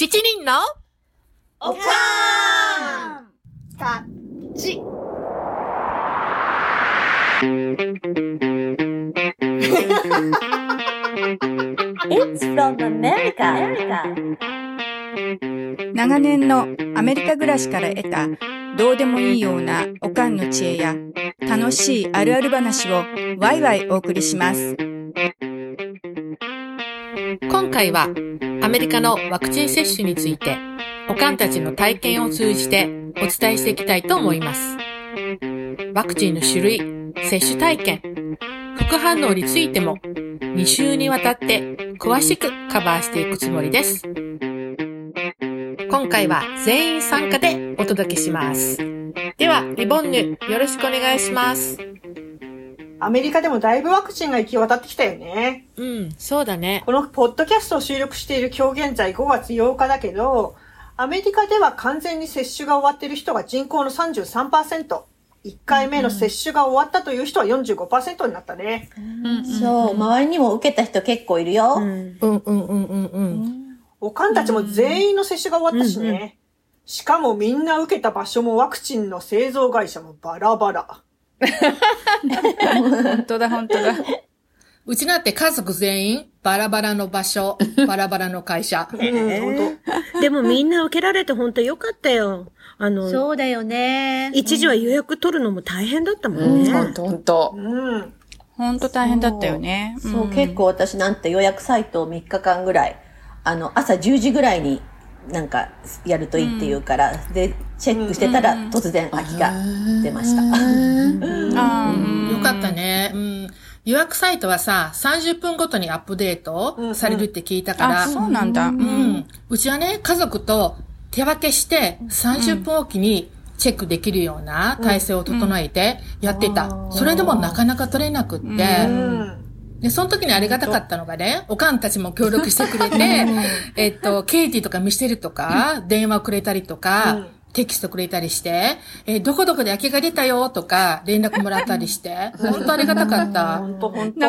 七人のおかーんたち。It's from America. 長年のアメリカ暮らしから得たどうでもいいようなおかんの知恵や楽しいあるある話をワイワイお送りします。今回はアメリカのワクチン接種についておかんたちの体験を通じてお伝えしていきたいと思います。ワクチンの種類、接種体験、副反応についても2週にわたって詳しくカバーしていくつもりです。今回は全員参加でお届けします。では、リボンヌ、よろしくお願いします。アメリカでもだいぶワクチンが行き渡ってきたよね。うん、そうだね。このポッドキャストを収録している今日現在5月8日だけど、アメリカでは完全に接種が終わっている人が人口の33%。1回目の接種が終わったという人は45%になったね。そう、周りにも受けた人結構いるよ。うんうんうんうんうん。おかんたちも全員の接種が終わったしね。しかもみんな受けた場所もワクチンの製造会社もバラバラ。本当だ本当だ。うちなんて家族全員、バラバラの場所、バラバラの会社。でもみんな受けられて本当よかったよ。あの、そうだよね。一時は予約取るのも大変だったもんね。ほんとほんと当。。うん。本当大変だったよね。そう、結構私なんて予約サイトを3日間ぐらい、あの、朝10時ぐらいになんかやるといいっていうから、で、チェックしてたら突然空きが出ました。よかったね。うん。予約サイトはさ、30分ごとにアップデートされるって聞いたから。あ、そうなんだ。う。うんん。うちはね、家族と手分けして30分おきにチェックできるような体制を整えてやってた。それでもなかなか取れなくって。うん。で、その時にありがたかったのがね、おかんたちも協力してくれて、えっと、ケイティとかミシェルとか、電話くれたりとか、テキストくれたりして、えーどこどこで空きが出たよとか、連絡もらったりして、本当ありがたかった。本当本当。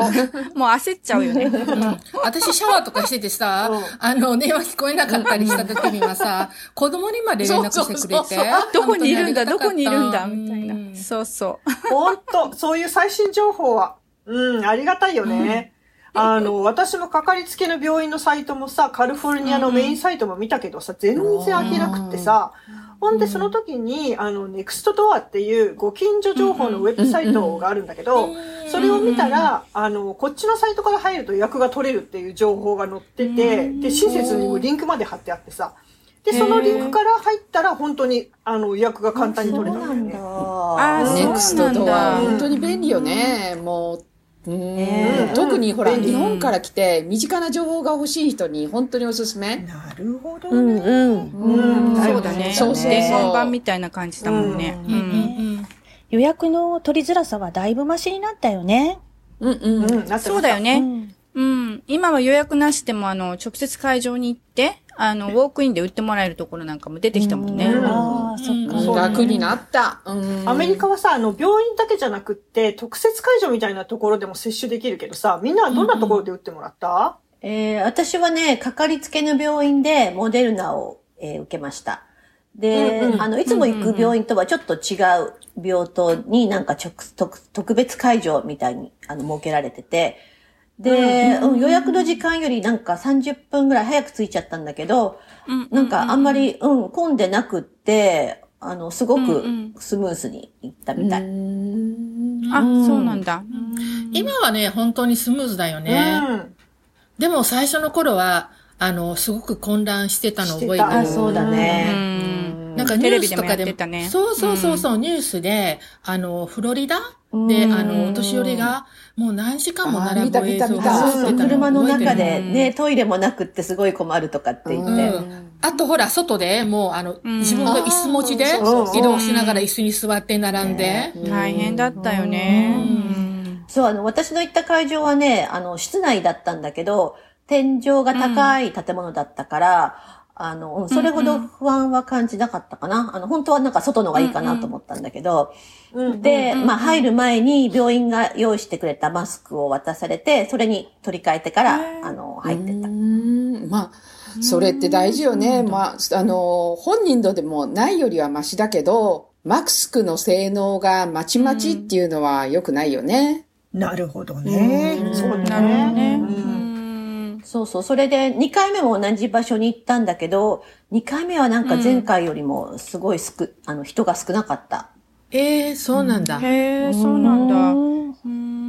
もう焦っちゃうよね。うん私シャワーとかしててさ、あの、電話聞こえなかったりした時にはさ、子供にまで連絡してくれて。どこにいるんだ、どこにいるんだ、みたいな。そうそう。本当そういう最新情報は、うん、ありがたいよね。あの、私もかかりつけの病院のサイトもさ、カリフォルニアのメインサイトも見たけどさ、全然飽きなくってさ、ほんでその時に、あの、ネクストドアっていうご近所情報のウェブサイトがあるんだけど、それを見たら、あの、こっちのサイトから入ると予約が取れるっていう情報が載ってて、で、親切にもリンクまで貼ってあってさ、で、そのリンクから入ったら本当に、あの、予約が簡単に取れたんだよね。あーネクストドア、そうなんだ本当に便利よね。もう、特にほら、日本から来て、身近な情報が欲しい人に本当におすすめ。なるほどうんね。うん。うんそうだね。そうそうそう伝言版みたいな感じだもんね。ううん予約の取りづらさはだいぶマシになったよね。うんうん。そうだよね。うんうん。今は予約なしでも、あの、直接会場に行って、あの、ウォークインで売ってもらえるところなんかも出てきたもんね。ああ、そっか。楽になった。うん。アメリカはさ、あの、病院だけじゃなくって、特設会場みたいなところでも接種できるけどさ、みんなはどんなところで打ってもらった、えー私はね、かかりつけの病院でモデルナを、えー受けました。で、うんうん。あの、いつも行く病院とはちょっと違う病棟になんか直特特別会場みたいにあの設けられてて、で、うん予約の時間よりなんか30分ぐらい早く着いちゃったんだけど、なんかあんまり、うん、混んでなくって、あの、すごくスムースに行ったみたい。あ、そうなんだ。今はね、本当にスムーズだよね。うん。でも最初の頃は、あの、すごく混乱してたの覚えてしてたあ、る。そうだうね。ん。なんかニュースとかでもやってたねそうそうそうそう、ニュースで、あの、フロリダで、あの、お年寄りが、もう何時間も並ぶ映像があそうそう、映ってた車の中でね、トイレもなくってすごい困るとかって言って。うん。あとほら、外でもう、あの、自分の椅子持ちでうん移動しながら椅子に座って並んで。大変だったよね。うん。そう、あの、私の行った会場はね、あの、室内だったんだけど、天井が高い建物だったから、あの、うんそれほど不安は感じなかったかな。あの、本当はなんか外のがいいかなと思ったんだけど、で、まあ入る前に病院が用意してくれたマスクを渡されて、それに取り替えてから、あの、入ってった。うんまあ、それって大事よね。まあ、あの、本人のでもないよりはマシだけど、マスクの性能がまちまちっていうのは良くないよね。なるほどね。そうね。なるほどね。うんうんそうそう。それで2回目も同じ場所に行ったんだけど、2回目はなんか前回よりもすごいすく、あの人が少なかった。ええそうなんだ。へえ、そうなんだ。うん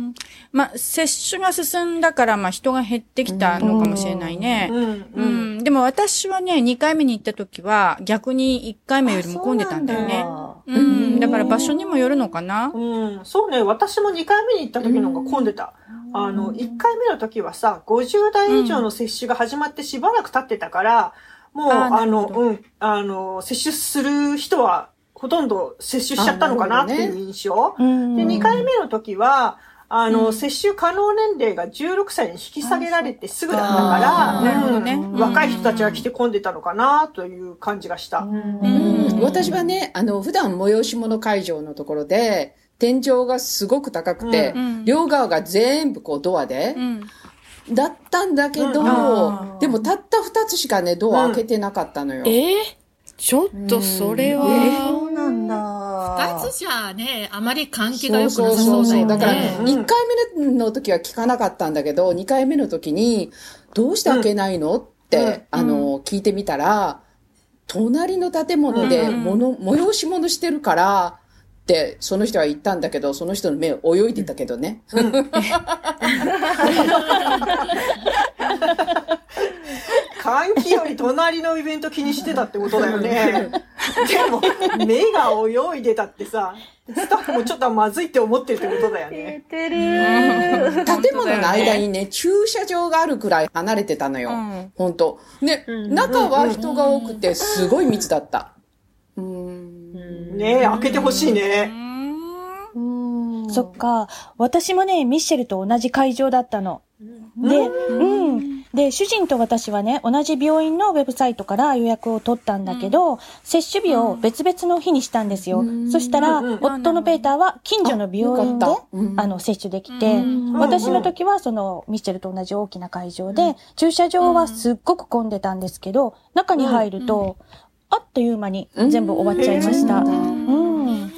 まあ、接種が進んだから、まあ、人が減ってきたのかもしれないね。うんううんん。でも私はね、2回目に行った時は、逆に1回目よりも混んでたんだよね。そうなんうん。だから場所にもよるのかな。うん、そうね。私も2回目に行った時の方が混んでた。あの、1回目の時はさ、50代以上の接種が始まってしばらく経ってたから、もう、あの、うん、あの、接種する人は、ほとんど接種しちゃったのかなっていう印象。うんで、2回目の時は、あの、うん。接種可能年齢が16歳に引き下げられてすぐだったあーなるほから、どね。うん。若い人たちが来て混んでたのかなという感じがした。うん。私はね、あの、普段催し物会場のところで、天井がすごく高くて、うん。両側が全部こうドアで、うん。だったんだけど、でもたった二つしかね、ドア開けてなかったのよ。ええちょっとそれえは、そうなん。だ。二つじゃね、あまり関係が良くなさそうそうそう。そうだよだから、ね。うん。1回目の時は聞かなかったんだけど、2回目の時に、どうして開けないのって、あの、聞いてみたら、隣の建物で、もの、催し物してるから、って、その人は言ったんだけど、その人の目泳いでたけどね。換気より隣のイベント気にしてたってことだよね。でも、目が泳いでたってさ、スタッフもちょっとまずいって思ってるってことだよね。てる。建物の間にね、駐車場があるくらい離れてたのよ。うん本当ね、中は人が多くて、すごい密だった。ねえ、開けてほしいね。そっか。私もね、ミッシェルと同じ会場だったの。で、うん。で、主人と私はね、同じ病院のウェブサイトから予約を取ったんだけど、接種日を別々の日にしたんですよ。そしたら、夫のペーターは近所の病院であの、接種できて、私の時はその、ミッシェルと同じ大きな会場で、駐車場はすっごく混んでたんですけど、中に入ると、あっという間に全部終わっちゃいました。うん。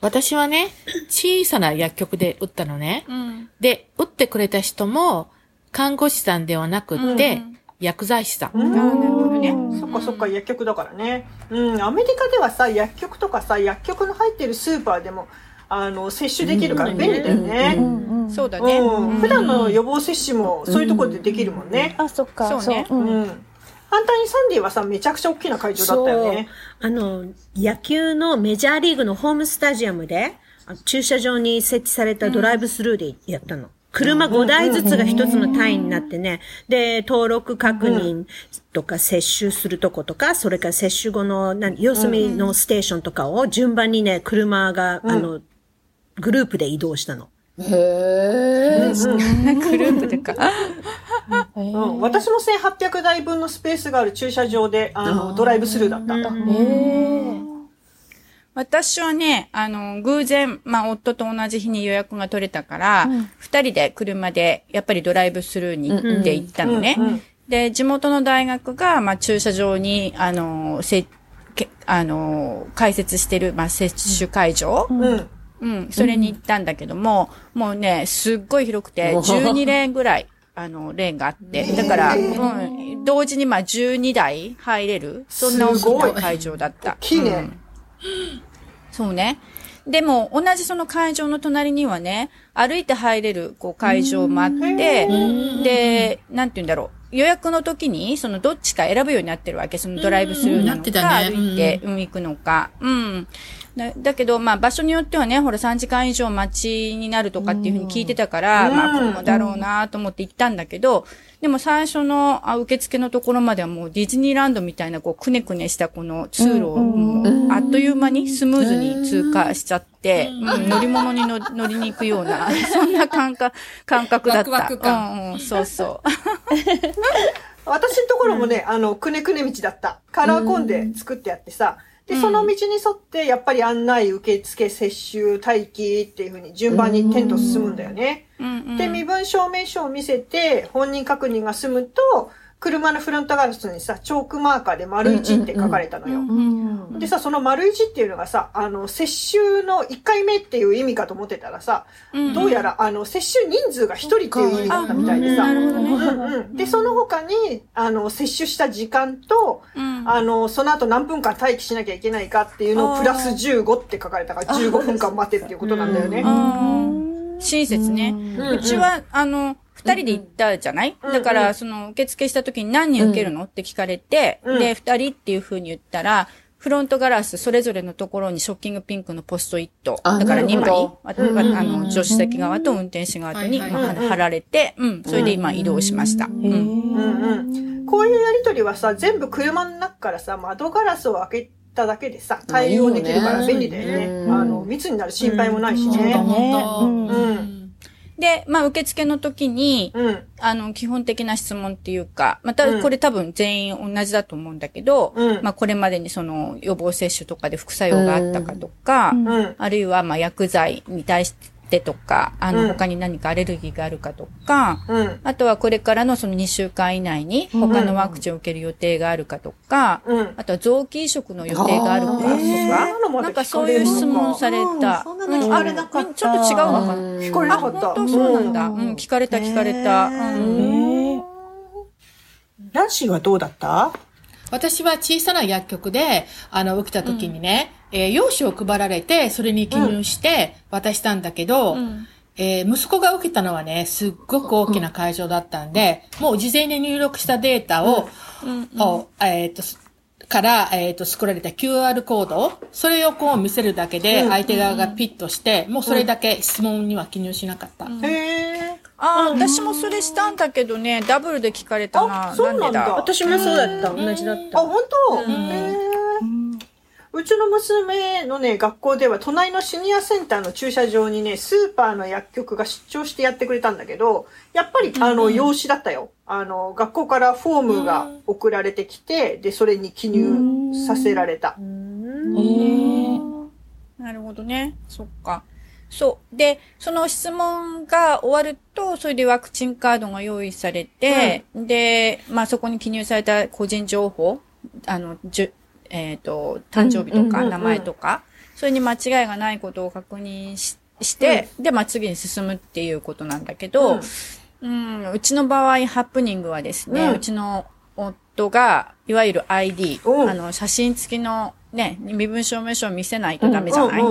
私はね、小さな薬局で打ったのね。うん。で、打ってくれた人も、看護師さんではなくって、薬剤師さん。うんなるほどね。そっかそっか、薬局だからね。うん、アメリカではさ、薬局とかさ、薬局の入ってるスーパーでも、あの、接種できるから便利だよね。うんそうだね。うん、普段の予防接種もそういうところでできるもんね。あ、そっか。そうねうんうん。反対にサンディはさ、めちゃくちゃ大きな会場だったよね。あの、野球のメジャーリーグのホームスタジアムで、あ駐車場に設置されたドライブスルーでやったの。車5台ずつが一つの単位になってね。で、登録確認とか接種するとことか、それから接種後の何様子見のステーションとかを順番にね、車が、あの、グループで移動したの。へえ。グループでか。うん、私も1800台分のスペースがある駐車場で、あの、ドライブスルーだった。私はね、あの、偶然、まあ、夫と同じ日に予約が取れたから、二、人で車で、やっぱりドライブスルーに行って行ったのね。で、地元の大学が、まあ、駐車場に、あの、せ、けあの、開設してる、まあ、接種会場、うん。うん、それに行ったんだけども、もうね、すっごい広くて、12レーンぐらい、あの、レーンがあって、だから、うん、同時にまあ12台入れる、そんな大きすごない。会場だった。大きいね。うんそうね。でも、同じその会場の隣にはね、歩いて入れる、こう、会場もあって、で、なんて言うんだろう。予約の時に、そのどっちか選ぶようになってるわけ。そのドライブスルーなのか、歩いて、うん、行くのか。うん。だだけど、まあ、場所によってはね、ほら、3時間以上待ちになるとかっていうふうに聞いてたから、まあ、これもだろうなと思って行ったんだけど、でも最初のあ受付のところまではもうディズニーランドみたいな、こう、くねくねしたこの通路を、あっという間にスムーズに通過しちゃって、うん乗り物に乗 乗りに行くような、そんな感覚、感覚だった。ワクワク感うんうん、そうそう。私のところもね、あの、くねくね道だった。カラーコンで作ってあってさ、で、その道に沿って、やっぱり案内、受付、接種、待機っていう風に順番にテント進むんだよね。で、身分証明書を見せて、本人確認が済むと、車のフロントガラスにさ、チョークマーカーで丸1って書かれたのよ。でさ、その丸1っていうのがさ、あの、接種の1回目っていう意味かと思ってたらさ、どうやら、あの、接種人数が1人っていう意味だったみたいでさ、うんうん。で、その他に、あの、接種した時間と、あの、その後何分間待機しなきゃいけないかっていうのをプラス15って書かれたから、15分間待てっていうことなんだよね。親切ね。うちは、あの、二人で行ったじゃない、だから、その、受付した時に何人受けるの？って聞かれて、で、二人っていう風に言ったら、フロントガラスそれぞれのところにショッキングピンクのポストイット。あだから2枚。ああの、助手席側と運転手側とに、まあ貼られて、うん、それで今移動しました。うん。こういうやりとりはさ、全部車の中からさ、窓ガラスを開けただけでさ、対応できるから便利だよね。うんあの、密になる心配もないしね。ね。うん。で、まあ、受付の時に、うん。あの、基本的な質問っていうか、また、これ多分全員同じだと思うんだけど、うんまあ、これまでにその予防接種とかで副作用があったかとか、うん。あるいは、まあ、薬剤に対してとか、あの、うん。他に何かアレルギーがあるかとか、うん。あとはこれからのその2週間以内に他のワクチンを受ける予定があるかとか、うん。あとは臓器移植の予定があるかとか、なんかそういう質問をされた。うんそんなの聞かれなかった。うんちょっと違うのかな。聞こえなかった。本当そうなんだ。うん、聞かれた聞かれた。うん。ナンシーはどうだった？私は小さな薬局で、あの、起きた時にね、えー用紙を配られて、それに記入して渡したんだけど、えー息子が受けたのはね、すっごく大きな会場だったんで、もう事前に入力したデータを、をえっ、と、から、えっ、と、作られた QR コード、それをこう見せるだけで、相手側がピッとして、もうそれだけ質問には記入しなかった。へえ。ああ、私もそれしたんだけどね、ダブルで聞かれたな。あそうなんだでだ？私もそうだった。同じだっあ、た。本当？へえ。うちの娘のね、学校では、隣のシニアセンターの駐車場にね、スーパーの薬局が出張してやってくれたんだけど、やっぱり、あの、用紙だったよ。あの、学校からフォームが送られてきて、で、それに記入させられた。なるほどね。そっか。そう。で、その質問が終わると、それでワクチンカードが用意されて、で、まあそこに記入された個人情報、あの、じゅ、えっ、と、誕生日とか名前とか、それに間違いがないことを確認しして、で、まあ次に進むっていうことなんだけど、うん、うちの場合、ハプニングはですね、ううんちの夫が、いわゆる ID、うん。あの、写真付きのね、身分証明書を見せないとダメじゃない、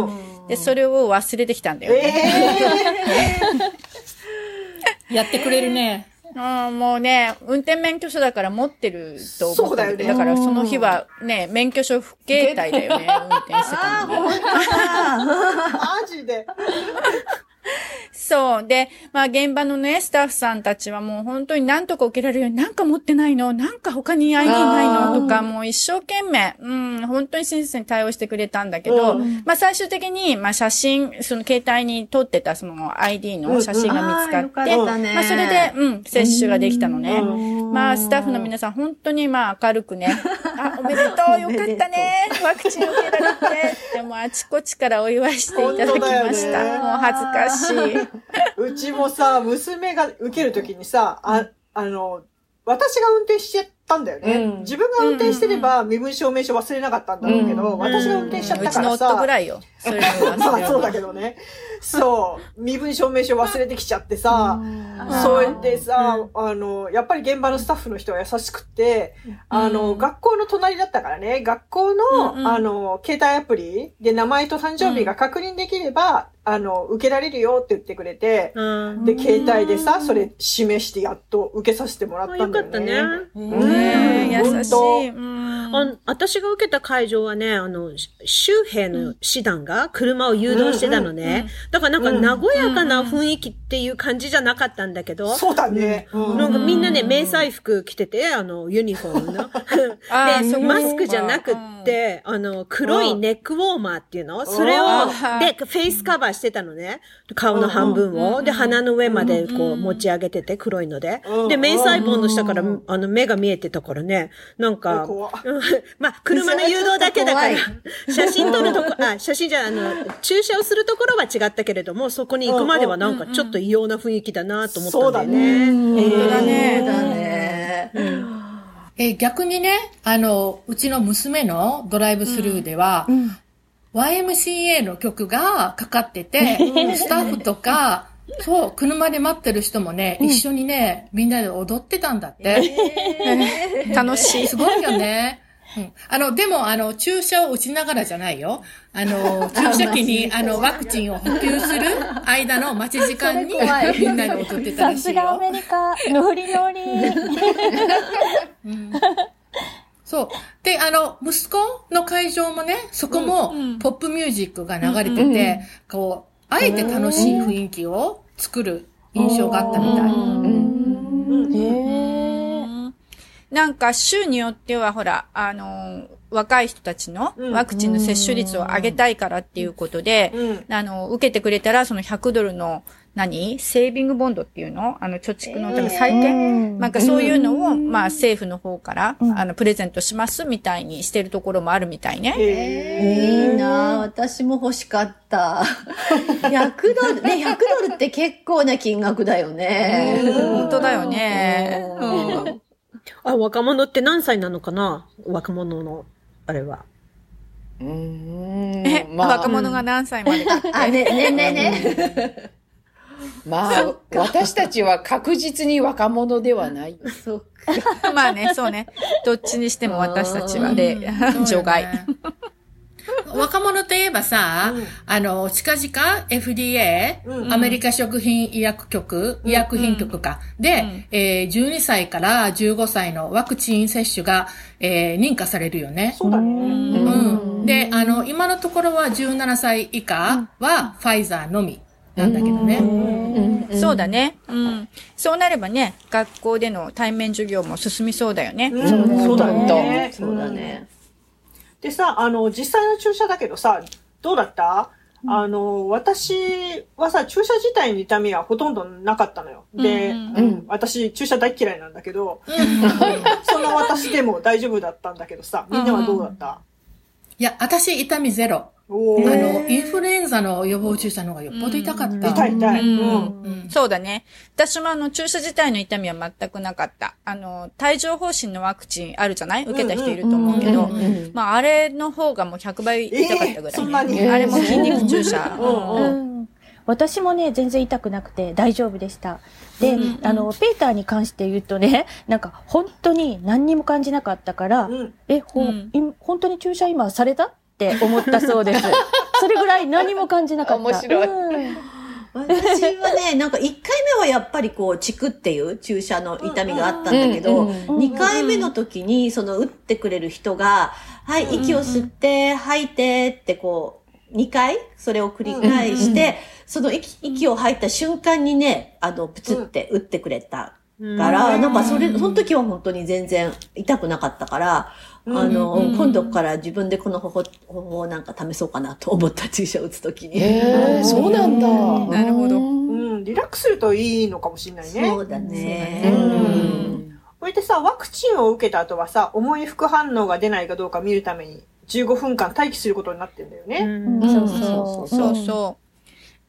で、それを忘れてきたんだよね。やってくれるね。うん、もうね、運転免許証だから持ってると思ったんだけど、そうだよねだからその日はね、免許証不携帯だよね、運転してたのに。マジで。そう。で、まあ現場のね、スタッフさんたちはもう本当に何とか受けられるように、なんか持ってないのなんか他に ID ないのとか、もう一生懸命、うん、本当に親切に対応してくれたんだけど、まあ最終的に、まあ写真、その携帯に撮ってたその ID の写真が見つかって、うんうんまあそれで、うん、接種ができたのね。まあスタッフの皆さん本当にまあ明るくね、あ、おめでとう、よかったね、ワクチン受けられて、ってもうあちこちからお祝いしていただきました。本当だよねもう恥ずかしい。うちもさ、娘が受けるときにさ、あ、あの、私が運転しちゃったんだよね。うん自分が運転してれば身分証明書忘れなかったんだろうけど、私が運転しちゃっうちのたからさ。夫ぐらいよ。それはまあそうだけどね。そう。身分証明書忘れてきちゃってさ、それでさ、あの、やっぱり現場のスタッフの人は優しくて、あの、学校の隣だったからね、学校の、うんうん。あの、携帯アプリで名前と誕生日が確認できれば、あの、受けられるよって言ってくれて、うん。で、携帯でさ、それ示してやっと受けさせてもらっあたんだよね。よかったね。うん。優し本い。うんあ私が受けた会場はね、あの、州兵の師団が車を誘導してたのね。だからなんか和やかな雰囲気っていう感じじゃなかったんだけど、そうだね。うんなんかみんなね、迷彩服着てて、あの、ユニフォームの。で、マスクじゃなくって、あの、黒いネックウォーマーっていうの？それをあ、で、フェイスカバーしてたのね。顔の半分を。で、鼻の上までこう持ち上げてて、黒いので。うん。で、迷彩棒の下から、あの、目が見えてたからね、なんか まあ、車の誘導だけだから、写真撮るとこ、あ、写真じゃあの、駐車をするところは違ったけれども、そこに行くまではなんかちょっと異様な雰囲気だなと思ったんだよね。そうだね。だね。だね。えー逆にね、あの、うちの娘のドライブスルーでは、YMCA の曲がかかってて、スタッフとか、そう、車で待ってる人もね、一緒にね、みんなで踊ってたんだって。楽しい。すごいよね。うん、あの、でも、あの、注射を打ちながらじゃないよ。あの、注射器に、あの、ワクチンを補給する間の待ち時間に、みんなで踊ってたさらしいよ。すがアメリカ、ノリノリ。そう。で、あの、息子の会場もね、そこも、ポップミュージックが流れてて、こう、あえて楽しい雰囲気を作る印象があったみたい。なんか州によってはほら、あのー若い人たちのワクチンの接種率を上げたいからっていうことで、うん。あの、受けてくれたらその100ドルの何？セービングボンドっていうの？あの、貯蓄のため債券、なんかそういうのを、まあ政府の方から、あの、プレゼントしますみたいにしてるところもあるみたいね。いいなあ私も欲しかった。100ドル、ね、100ドルって結構な金額だよね。本当だよね。うんあ、若者って何歳なのかな？若者の、あれは。うーんえ、まあ若者が何歳までか。あ、ね、ね、ね、ね。まあ、私たちは確実に若者ではない。そうまあね、そうね。どっちにしても私たちはで、除外。若者といえばさ、あの、近々 FDA、うんアメリカ食品医薬局、医薬品局か、で、えー12歳から15歳のワクチン接種が、えー認可されるよね。そうだね。うん。で、あの、今のところは17歳以下はファイザーのみなんだけどね。そうだね。うん。そうなればね、学校での対面授業も進みそうだよね。うんそうだね。そうだね。でさ、あの、実際の注射だけどさ、どうだった？あの、私はさ、注射自体に痛みはほとんどなかったのよ。で、うんうん。私、注射大嫌いなんだけど、その私でも大丈夫だったんだけどさ、みんなはどうだった、いや、私痛みゼロ。おあーの、インフルエンザの予防注射の方がよっぽど痛かった。痛い痛い。うん。うん。そうだね。私もあの、注射自体の痛みは全くなかった。あの、帯状疱疹のワクチンあるじゃない？受けた人いると思うけど、まあ、あれの方がもう100倍痛かったぐらい、ねえーそんなに？あれも筋肉注射。うんうんうん私もね、全然痛くなくて大丈夫でした。で、あの、ペーターに関して言うとね、なんか本当に何にも感じなかったから、うん。え、ほ、うん。い本当に注射今された？って思ったそうです。それぐらい何も感じなかった。面白いうん私はね、なんか1回目はやっぱりこう、チクっていう注射の痛みがあったんだけど、うんうん2回目の時に、その打ってくれる人が、はい、息を吸って、吐いてってこう、2回それを繰り返して、その息息を吐いた瞬間にね、あの、プツって打ってくれたから、なんかそれ、その時は本当に全然痛くなかったから、あの、今度から自分でこの方法、方法をなんか試そうかなと思った注射を打つ時に。ええそうなんだ。なるほど。うん、リラックスするといいのかもしれないね。そうだね。そうだねうんそれでさ、ワクチンを受けた後はさ、重い副反応が出ないかどうか見るために、15分間待機することになってんだよね。うんうんそうそう。そうそう。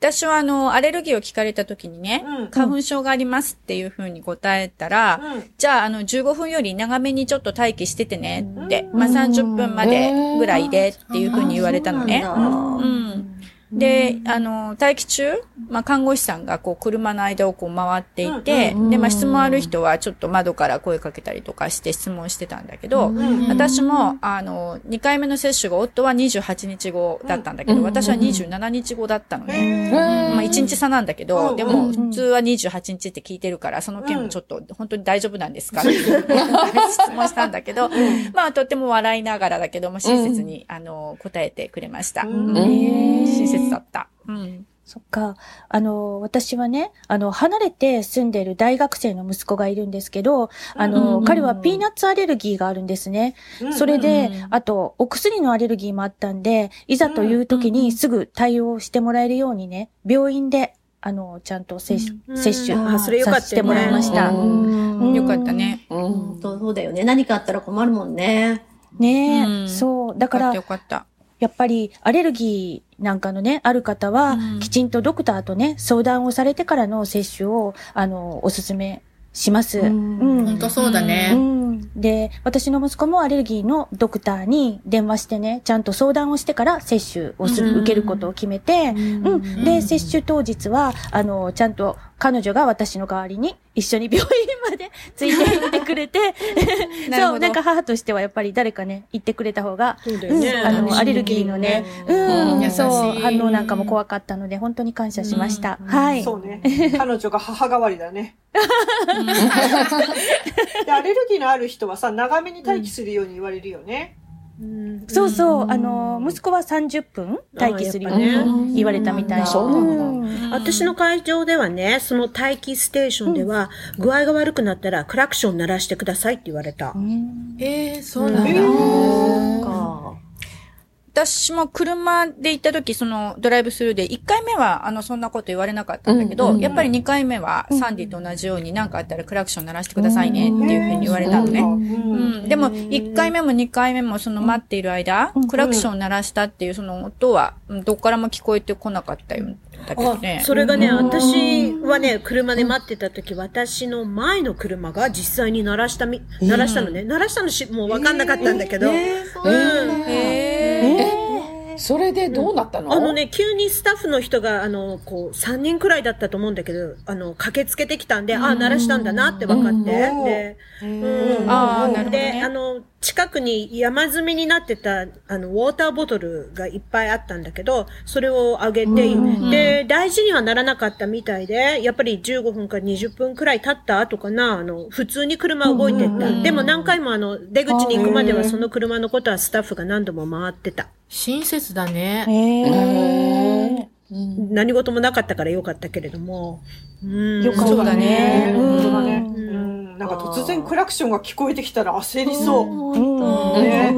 私はあの、アレルギーを聞かれた時にね、うん花粉症がありますっていうふうに答えたら、うん。じゃああの、15分より長めにちょっと待機しててねって、まあ30分までぐらいでっていうふうに言われたのね。うん。で、あの、待機中、まあ、看護師さんがこう、車の間をこう回っていて、で、まあ、質問ある人はちょっと窓から声かけたりとかして質問してたんだけど、私も、あの、2回目の接種が夫は28日後だったんだけど、私は27日後だったのね。まあ、1日差なんだけど、でも、普通は28日って聞いてるから、その件もちょっと、本当に大丈夫なんですか？って質問したんだけど、まあ、とっても笑いながらだけども、親切に、あの、答えてくれました。うん。親切だった。うん。そっか。あの、私はね、あの、離れて住んでる大学生の息子がいるんですけど、あの、彼はピーナッツアレルギーがあるんですね。それで、あと、お薬のアレルギーもあったんで、いざという時にすぐ対応してもらえるようにね、病院で、あの、ちゃんと接種、接種あそれよかったよねさせてもらいました。うんよかったね。うんそうそうだよね。何かあったら困るもんね。ねえ、うんそう。だかよかったら、よかった。やっぱりアレルギーなんかのね、ある方は、きちんとドクターとね、相談をされてからの接種を、あの、おすすめします。うん。本当そうだね。うんうん。で、私の息子もアレルギーのドクターに電話してね、ちゃんと相談をしてから接種をする、受けることを決めて、うん。で、接種当日は、あの、ちゃんと彼女が私の代わりに一緒に病院まで ついて行ってくれて、そう、なんか母としてはやっぱり誰かね、行ってくれた方が、そうだよねうんあの、アレルギーのね、うん、そう、反応なんかも怖かったので、本当に感謝しました。はい。そうね。彼女が母代わりだね。でアレルギーのある人はさ、長めに待機するように言われるよね。そうそう、あの、息子は30分待機するように言われたみたい。そうなんだ。うん。私の会場ではね、その待機ステーションでは、具合が悪くなったらクラクション鳴らしてくださいって言われた。えー、そうなんだ。か。私も車で行った時、そのドライブスルーで、1回目は、あの、そんなこと言われなかったんだけど、やっぱり2回目は、サンディと同じように何かあったらクラクション鳴らしてくださいねっていうふうに言われたのね。うん。でも、1回目も2回目もその待っている間、クラクション鳴らしたっていうその音は、うんどっからも聞こえてこなかったよ。だけどね。それがね、私はね、車で待ってた時、私の前の車が実際に鳴らしたみ、鳴らしたのね。鳴らしたのし、もうわかんなかったんだけど。うん。それでどうなったの、あのね、急にスタッフの人が、あの、こう、3人くらいだったと思うんだけど、あの、駆けつけてきたんで、あ、鳴らしたんだなって分かって。で、うん。あーなるほどで、ねあの、近くに山積みになってた、あの、ウォーターボトルがいっぱいあったんだけど、それをあげて、で、大事にはならなかったみたいで、やっぱり15分か20分くらい経った後かな、あの、普通に車動いてった。でも何回もあの、出口に行くまではその車のことはスタッフが何度も回ってた。親切だね。何事もなかったからよかったけれども。うん。よかったそうだね本当だね。うん。なんか突然クラクションが聞こえてきたら焦りそう。うんね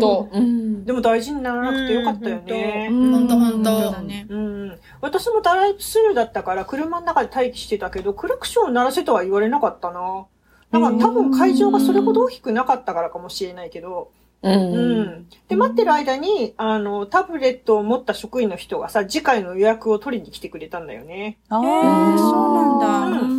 でも大事にならなくてよかったよね。ほんとほんとそうだ。ね。うん。私もドライブスルーだったから車の中で待機してたけど、クラクションを鳴らせとは言われなかったな。なんか多分会場がそれほど大きくなかったからかもしれないけど、うんうん。で、待ってる間に、あの、タブレットを持った職員の人がさ、次回の予約を取りに来てくれたんだよね。あへーそうなんだ。ううん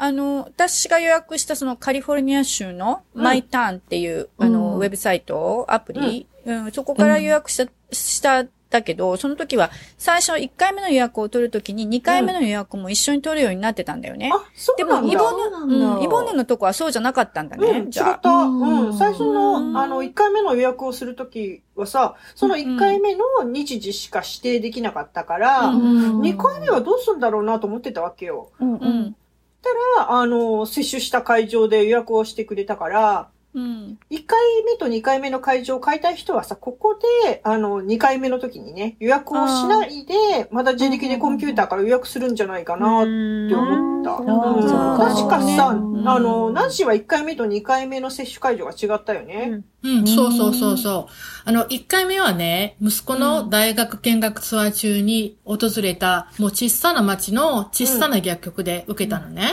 あの、私が予約したそのカリフォルニア州のマイターンっていう、あの、ウェブサイト、アプリ、うんそこから予約した、した、だけど、その時は、最初1回目の予約を取るときに2回目の予約も一緒に取るようになってたんだよね。あ、そうでも、なんだ。イボそうなんネ、だうん、イボネのとこはそうじゃなかったんだね。うん、じゃあ。た。うん。最初の、あの、1回目の予約をするときはさ、その1回目の日時しか指定できなかったから、うん2回目はどうするんだろうなと思ってたわけよ。うんう。ん。たらあの、接種した会場で予約をしてくれたから、うん。1回目と2回目の会場を買いたい人はさ、ここで、あの、2回目の時にね、予約をしないで、また自力でコンピューターから予約するんじゃないかなって思った。うんうんそうか確かさ、うんあの、ナンシーは1回目と2回目の接種会場が違ったよね。うん、そうそうそうそう。あの、一回目はね、息子の大学見学ツアー中に訪れた、もう小さな町の小さな薬局で受けたのね。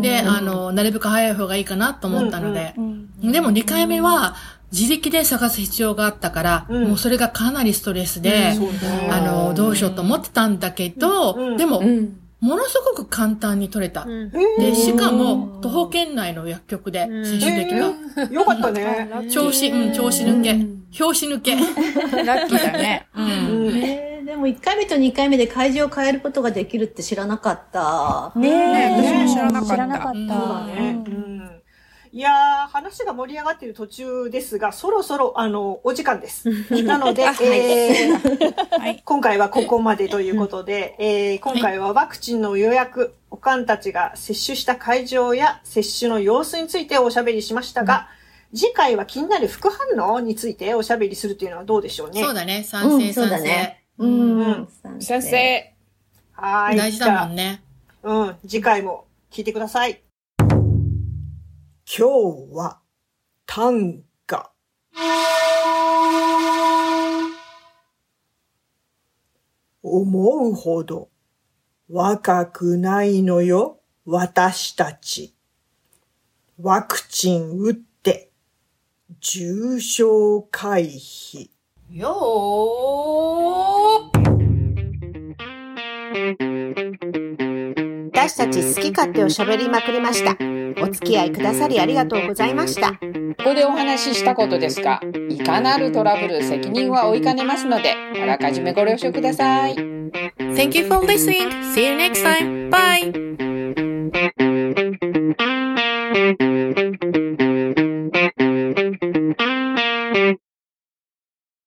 で、あの、なるべく早い方がいいかなと思ったので。でも二回目は、自力で探す必要があったから、うん。もうそれがかなりストレスで、そうね。あの、どうしようと思ってたんだけど、うん。でも、うん。ものすごく簡単に取れた。ん。で、しかも、徒歩圏内の薬局で接種できた。よかったね。調子、うん、調子抜け。表紙抜け。ラッキーだね。うん。でも1回目と2回目で会場を変えることができるって知らなかった。ねえ、ね私も知らなかった。知らなかった。いやー、話が盛り上がっている途中ですが、そろそろ、あの、お時間です。なので、えーはい。今回はここまでということで、えー今回はワクチンの予約、おかんたちが接種した会場や接種の様子についておしゃべりしましたが、次回は気になる副反応についておしゃべりするというのはどうでしょうね？そうだね、賛成うん、そうだ賛ね成。。うん。先生。はーい。大事だもんね。うん、次回も聞いてください。今日は短歌。思うほど若くないのよ、私たち。ワクチン打って重症回避。よー私たち好き勝手を喋りまくりました。お付き合いくださりありがとうございました。ここでお話ししたことですが、いかなるトラブル責任は負いかねますので、あらかじめご了承ください。Thank you for listening. See you next time. Bye.